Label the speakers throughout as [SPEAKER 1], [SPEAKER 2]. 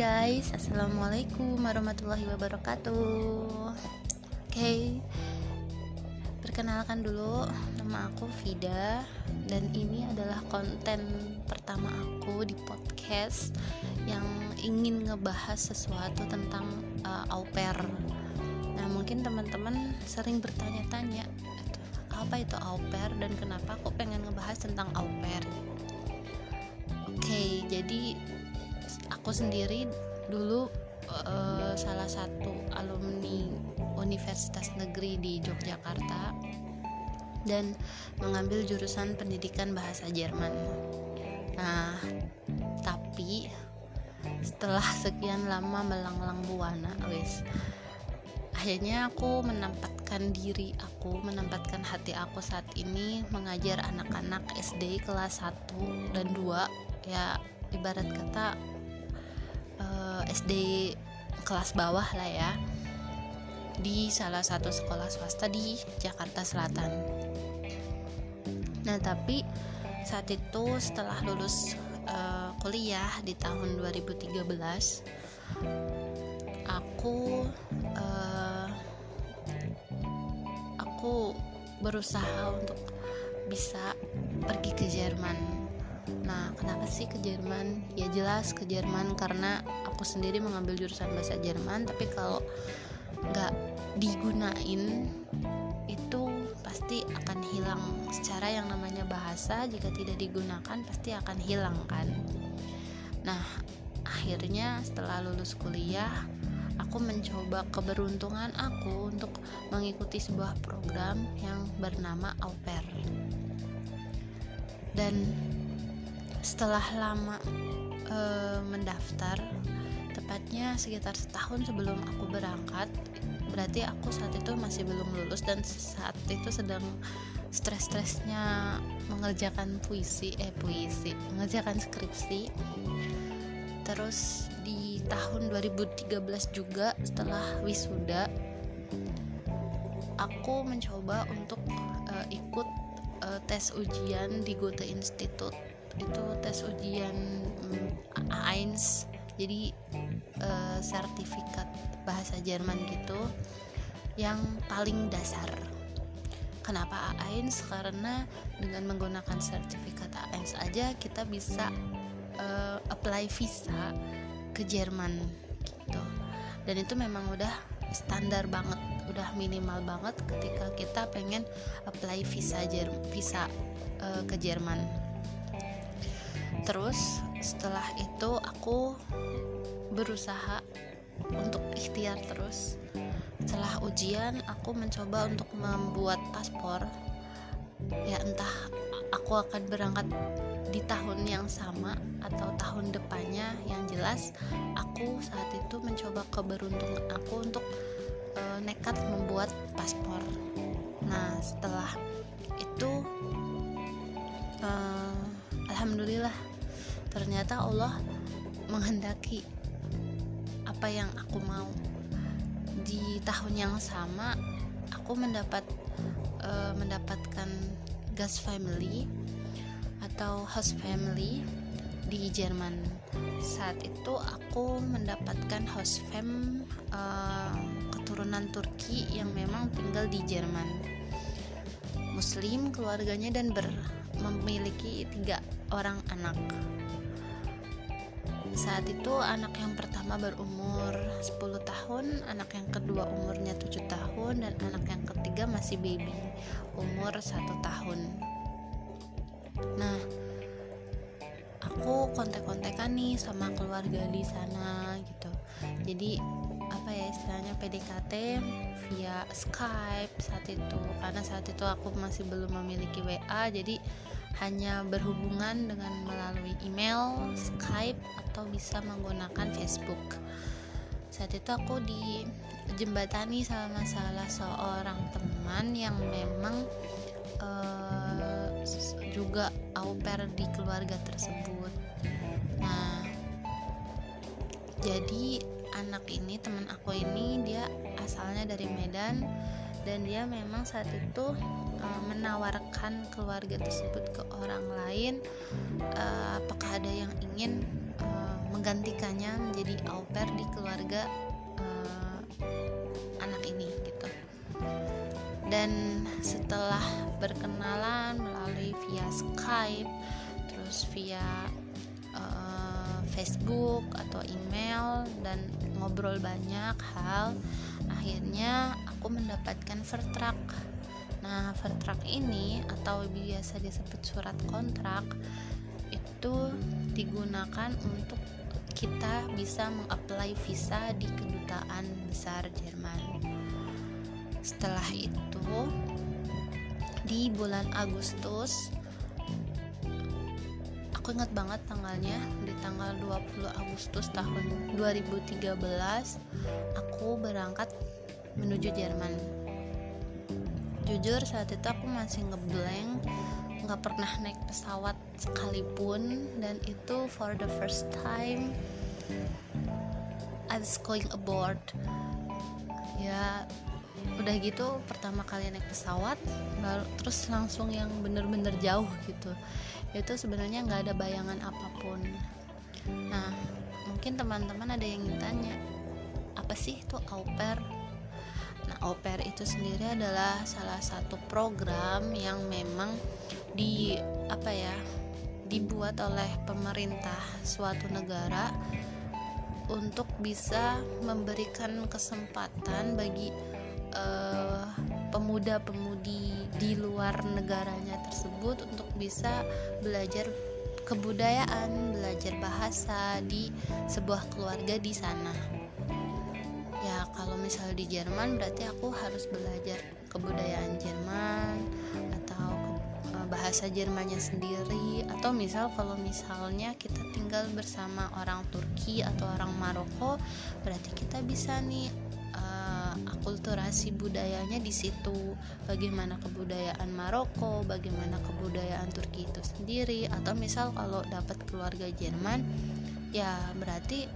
[SPEAKER 1] guys, assalamualaikum warahmatullahi wabarakatuh. Oke, perkenalkan dulu, nama aku Vida dan ini adalah konten pertama aku di podcast yang ingin ngebahas sesuatu tentang uh, au pair. Nah, mungkin teman-teman sering bertanya-tanya apa itu au pair dan kenapa aku pengen ngebahas tentang au pair. Oke, jadi aku sendiri dulu uh, salah satu alumni Universitas Negeri di Yogyakarta dan mengambil jurusan pendidikan bahasa Jerman. Nah, tapi setelah sekian lama melanglang buana, wis akhirnya aku menempatkan diri aku, menempatkan hati aku saat ini mengajar anak-anak SD kelas 1 dan 2 ya ibarat kata SD kelas bawah lah ya di salah satu sekolah swasta di Jakarta Selatan. Nah, tapi saat itu setelah lulus uh, kuliah di tahun 2013 aku uh, aku berusaha untuk bisa pergi ke Jerman Nah, kenapa sih ke Jerman? Ya jelas ke Jerman karena aku sendiri mengambil jurusan bahasa Jerman, tapi kalau nggak digunain itu pasti akan hilang. Secara yang namanya bahasa jika tidak digunakan pasti akan hilang kan. Nah, akhirnya setelah lulus kuliah, aku mencoba keberuntungan aku untuk mengikuti sebuah program yang bernama au pair. Dan setelah lama e, mendaftar tepatnya sekitar setahun sebelum aku berangkat berarti aku saat itu masih belum lulus dan saat itu sedang stres-stresnya mengerjakan puisi eh puisi mengerjakan skripsi. Terus di tahun 2013 juga setelah wisuda aku mencoba untuk uh, ikut uh, tes ujian di Goethe Institute itu tes ujian mm, AINS jadi uh, sertifikat bahasa Jerman gitu yang paling dasar. Kenapa AINS karena dengan menggunakan sertifikat AINS aja kita bisa uh, apply visa ke Jerman gitu. Dan itu memang udah standar banget udah minimal banget ketika kita pengen apply visa Jer visa uh, ke Jerman terus setelah itu aku berusaha untuk ikhtiar terus. Setelah ujian aku mencoba untuk membuat paspor. Ya entah aku akan berangkat di tahun yang sama atau tahun depannya. Yang jelas aku saat itu mencoba keberuntungan aku untuk e, nekat membuat paspor. Nah setelah itu e, alhamdulillah ternyata Allah menghendaki apa yang aku mau. Di tahun yang sama aku mendapat uh, mendapatkan gas family atau host family di Jerman. Saat itu aku mendapatkan host fam uh, keturunan Turki yang memang tinggal di Jerman. Muslim keluarganya dan ber memiliki tiga orang anak saat itu anak yang pertama berumur 10 tahun, anak yang kedua umurnya 7 tahun dan anak yang ketiga masih baby umur 1 tahun. Nah, aku kontek-kontekan nih sama keluarga di sana gitu. Jadi apa ya istilahnya PDKT via Skype saat itu karena saat itu aku masih belum memiliki WA jadi hanya berhubungan dengan melalui email, Skype, atau bisa menggunakan Facebook. Saat itu aku dijembatani sama salah seorang teman yang memang uh, juga au pair di keluarga tersebut. Nah, jadi anak ini teman aku ini dia asalnya dari Medan dan dia memang saat itu uh, menawarkan keluarga tersebut ke orang lain uh, apakah ada yang ingin uh, menggantikannya menjadi au pair di keluarga uh, anak ini gitu. Dan setelah berkenalan melalui via Skype terus via Facebook atau email dan ngobrol banyak hal akhirnya aku mendapatkan vertrag nah vertrag ini atau biasa disebut surat kontrak itu digunakan untuk kita bisa mengapply visa di kedutaan besar Jerman. Setelah itu di bulan Agustus aku ingat banget tanggalnya di tanggal 20 Agustus tahun 2013 aku berangkat menuju Jerman jujur saat itu aku masih ngeblank nggak pernah naik pesawat sekalipun dan itu for the first time I was going aboard. Ya udah gitu pertama kali naik pesawat baru terus langsung yang bener-bener jauh gitu. Itu sebenarnya nggak ada bayangan apa pun. Nah mungkin teman-teman ada yang tanya apa sih itu au pair nah au itu sendiri adalah salah satu program yang memang di apa ya dibuat oleh pemerintah suatu negara untuk bisa memberikan kesempatan bagi uh, pemuda-pemudi di luar negaranya tersebut untuk bisa belajar kebudayaan, belajar bahasa di sebuah keluarga di sana. Ya, kalau misalnya di Jerman berarti aku harus belajar kebudayaan Jerman atau eh, bahasa Jermannya sendiri. Atau misal kalau misalnya kita tinggal bersama orang Turki atau orang Maroko berarti kita bisa nih akulturasi budayanya di situ. Bagaimana kebudayaan Maroko bagaimana kebudayaan Turki itu sendiri. Atau misal kalau dapat keluarga Jerman ya berarti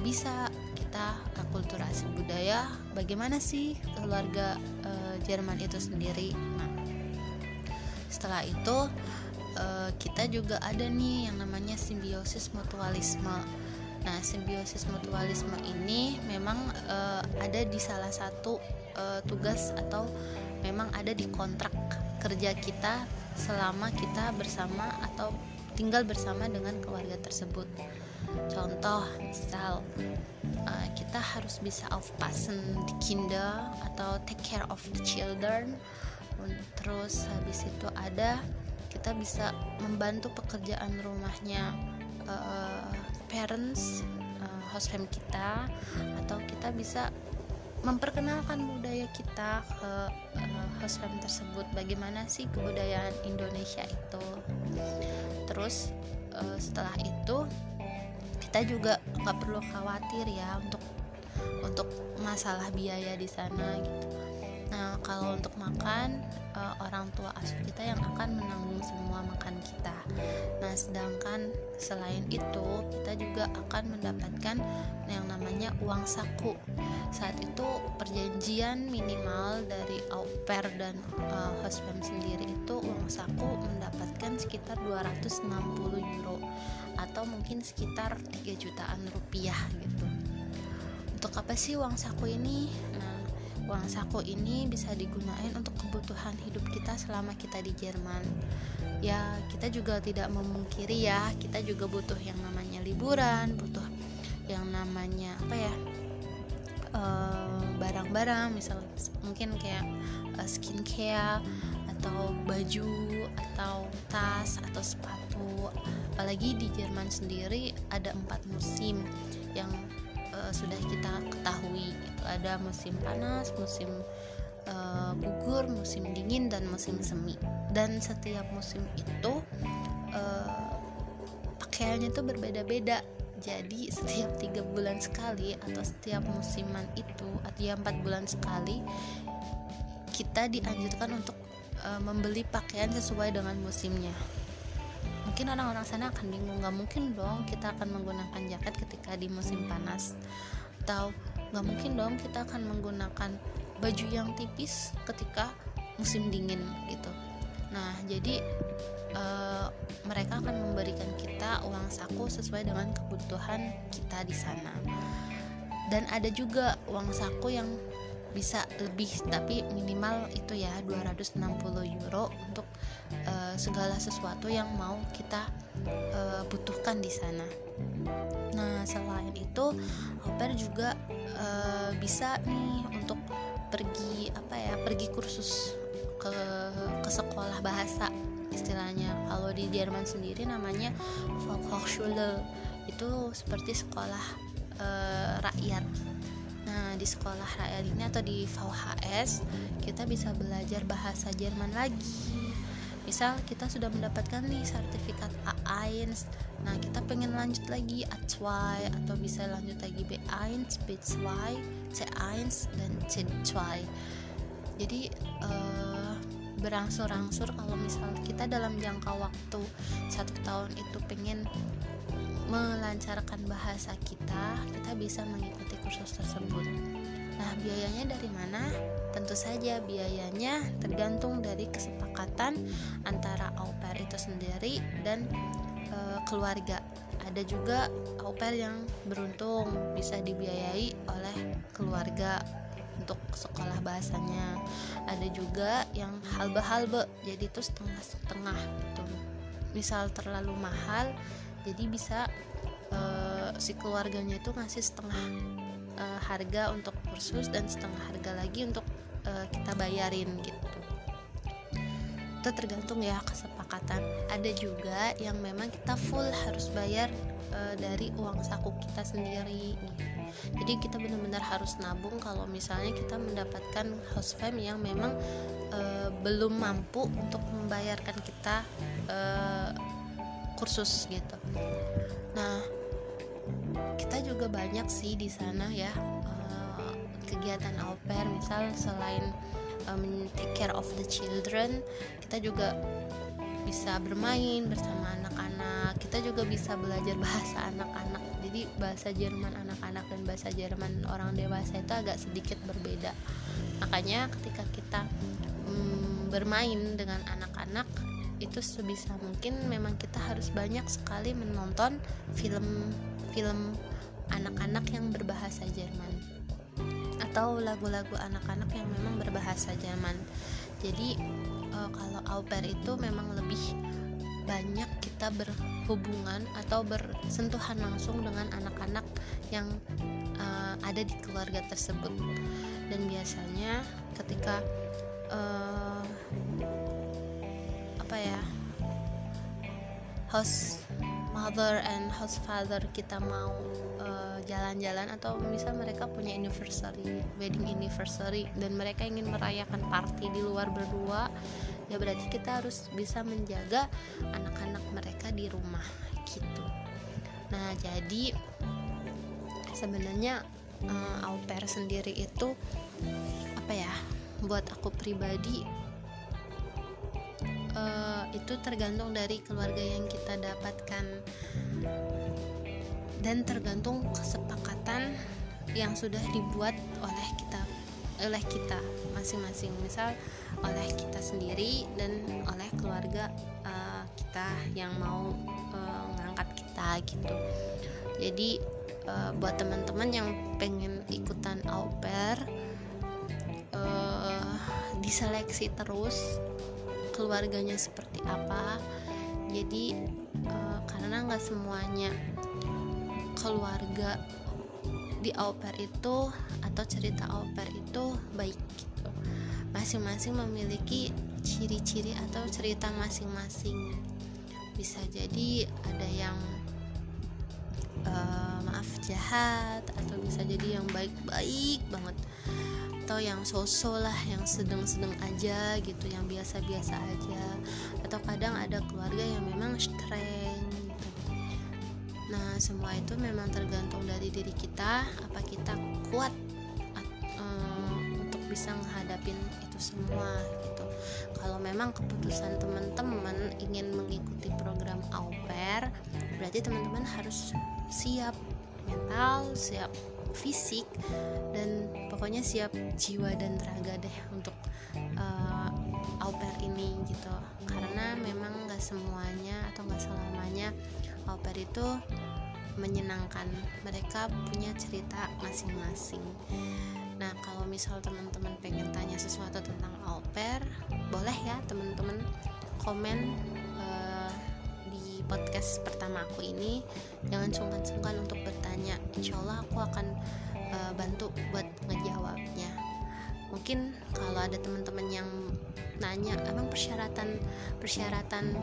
[SPEAKER 1] bisa kita akulturasi budaya bagaimana sih keluarga e, Jerman itu sendiri nah setelah itu e, kita juga ada nih yang namanya simbiosis mutualisme Nah, simbiosis mutualisme ini memang uh, ada di salah satu uh, tugas atau memang ada di kontrak kerja kita selama kita bersama atau tinggal bersama dengan keluarga tersebut. Contoh, misal uh, kita harus bisa aufpassen di kinder atau take care of the children. Terus habis itu ada kita bisa membantu pekerjaan rumahnya uh, parents uh, host fam kita atau kita bisa memperkenalkan budaya kita ke uh, host fam tersebut bagaimana sih kebudayaan Indonesia itu terus uh, setelah itu kita juga nggak perlu khawatir ya untuk untuk masalah biaya di sana gitu. Nah kalau untuk makan uh, orang tua asuh kita yang akan menanggung semua makan kita. Nah, sedangkan selain itu, kita juga akan mendapatkan yang namanya uang saku. Saat itu perjanjian minimal dari au pair dan uh, husband sendiri itu uang saku mendapatkan sekitar 260 euro atau mungkin sekitar 3 jutaan rupiah gitu. Untuk apa sih uang saku ini? Nah, Uang saku ini bisa digunakan untuk kebutuhan hidup kita selama kita di Jerman. Ya, kita juga tidak memungkiri ya, kita juga butuh yang namanya liburan, butuh yang namanya apa ya? Eh, barang-barang, uh, misal mungkin kayak uh, skincare atau baju atau tas atau sepatu. Apalagi di Jerman sendiri ada empat musim yang uh, sudah kita ketahui ada musim panas musim uh, gugur musim dingin dan musim semi. Dan setiap musim itu uh, pakaiannya itu berbeda-beda. Jadi setiap tiga bulan sekali atau setiap musiman itu atau ya empat bulan sekali kita dianjurkan untuk uh, membeli pakaian sesuai dengan musimnya. Mungkin orang-orang sana akan bingung nggak mungkin dong kita akan menggunakan jaket ketika di musim panas. Atau nggak mungkin dong kita akan menggunakan baju yang tipis ketika musim dingin gitu nah jadi uh, mereka akan memberikan kita uang saku sesuai dengan kebutuhan kita di sana dan ada juga uang saku yang bisa lebih tapi minimal itu ya 260 euro untuk uh, segala sesuatu yang mau kita uh, butuhkan di sana. Nah selain itu pair juga uh, bisa nih pergi apa ya pergi kursus ke ke sekolah bahasa istilahnya. Kalau di Jerman sendiri namanya Volkshochschule itu seperti sekolah uh, rakyat. Nah, di sekolah rakyat ini atau di VHS, kita bisa belajar bahasa Jerman lagi. Misal kita sudah mendapatkan nih sertifikat A1, nah kita pengen lanjut lagi A2 atau bisa lanjut lagi B1, B2, C1 dan C2. Jadi uh, berangsur-angsur kalau misal kita dalam jangka waktu satu tahun itu pengen melancarkan bahasa kita, kita bisa mengikuti kursus tersebut. Nah, biayanya dari mana? Tentu saja biayanya tergantung dari kesepakatan antara au pair itu sendiri dan e, keluarga. Ada juga au pair yang beruntung bisa dibiayai oleh keluarga untuk sekolah bahasanya. Ada juga yang halbe-halbe, jadi itu setengah-setengah gitu. Misal terlalu mahal, jadi bisa uh, si keluarganya itu ngasih setengah uh, harga untuk kursus dan setengah harga lagi untuk uh, kita bayarin gitu itu tergantung ya kesepakatan ada juga yang memang kita full harus bayar uh, dari uang saku kita sendiri gitu. jadi kita benar-benar harus nabung kalau misalnya kita mendapatkan house fam yang memang uh, belum mampu untuk membayarkan kita uh, kursus gitu nah kita juga banyak sih di sana ya uh, kegiatan au pair misal selain um, take care of the children kita juga bisa bermain bersama anak-anak. Kita juga bisa belajar bahasa anak-anak. Jadi bahasa Jerman anak-anak dan bahasa Jerman orang dewasa itu agak sedikit berbeda. Makanya ketika kita um, bermain dengan anak-anak itu sebisa mungkin memang kita harus banyak sekali menonton film-film anak-anak yang berbahasa Jerman. Atau lagu-lagu anak-anak yang memang berbahasa Jerman. Jadi e, kalau au pair itu memang lebih banyak kita berhubungan atau bersentuhan langsung dengan anak-anak yang e, ada di keluarga tersebut. Dan biasanya ketika e, apa ya host mother and host father kita mau uh, jalan-jalan atau misal mereka punya anniversary wedding anniversary dan mereka ingin merayakan party di luar berdua ya berarti kita harus bisa menjaga anak-anak mereka di rumah gitu. Nah jadi sebenarnya uh, au pair sendiri itu apa ya buat aku pribadi uh, itu tergantung dari keluarga yang kita dapatkan dan tergantung kesepakatan yang sudah dibuat oleh kita oleh kita masing-masing. Misal oleh kita sendiri dan oleh keluarga uh, kita yang mau uh, kita gitu. Jadi uh, buat teman-teman yang pengen ikutan au pair uh, diseleksi terus keluarganya seperti apa. Jadi uh, karena nggak semuanya keluarga di au pair itu atau cerita au pair itu baik gitu. Masing-masing memiliki ciri-ciri atau cerita masing-masing. Bisa jadi ada yang uh, maaf jahat atau bisa jadi yang baik-baik banget. Atau yang sosok lah yang sedang-sedang aja gitu yang biasa-biasa aja. Atau kadang ada keluarga yang memang gitu. Nah semua itu memang tergantung dari diri kita apa kita kuat uh, untuk bisa menghadapin itu semua gitu. Kalau memang keputusan teman-teman ingin mengikuti program au pair berarti teman-teman harus siap mental siap fisik dan pokoknya siap jiwa dan tenaga deh untuk uh, au pair ini gitu. Karena memang nggak semuanya atau nggak selamanya au pair itu menyenangkan. Mereka punya cerita masing-masing. Nah kalau misal teman-teman pengen tanya sesuatu tentang au pair boleh ya teman-teman komen uh, di podcast pertama aku ini. Jangan sungkan-sungkan untuk bertanya. Insya Allah aku akan uh, bantu buat ngejawabnya. Mungkin kalau ada teman-teman yang nanya emang persyaratan persyaratan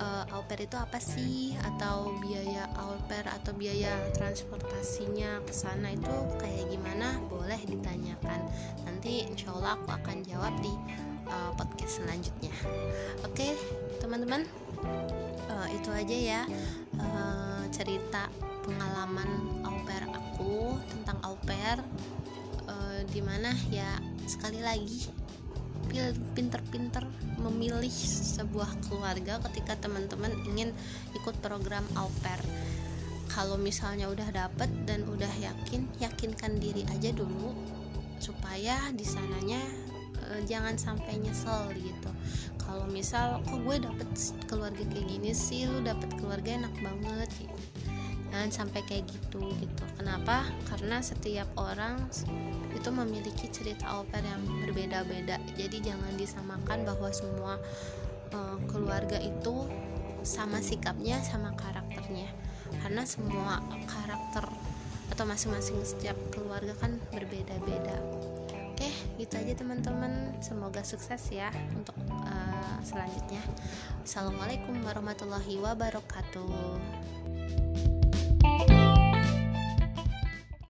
[SPEAKER 1] uh, au pair itu apa sih? Atau biaya au pair atau biaya transportasinya ke sana itu kayak gimana? Boleh ditanyakan. Nanti insya Allah aku akan jawab di uh, podcast selanjutnya. Oke okay, teman-teman. Uh, itu aja ya uh, cerita pengalaman au pair aku tentang au pair. Uh, di mana ya sekali lagi pinter-pinter memilih sebuah keluarga ketika teman-teman ingin ikut program au pair. Kalau misalnya udah dapet dan udah yakin yakinkan diri aja dulu supaya di sananya e, jangan sampai nyesel gitu. Kalau misal kok gue dapet keluarga kayak gini sih? Lu dapet keluarga enak banget gitu jangan sampai kayak gitu gitu. Kenapa? Karena setiap orang itu memiliki cerita pair yang berbeda-beda. Jadi jangan disamakan bahwa semua uh, keluarga itu sama sikapnya sama karakternya. Karena semua karakter atau masing-masing setiap keluarga kan berbeda-beda. Oke gitu aja teman-teman. Semoga sukses ya untuk uh, selanjutnya. Assalamualaikum warahmatullahi wabarakatuh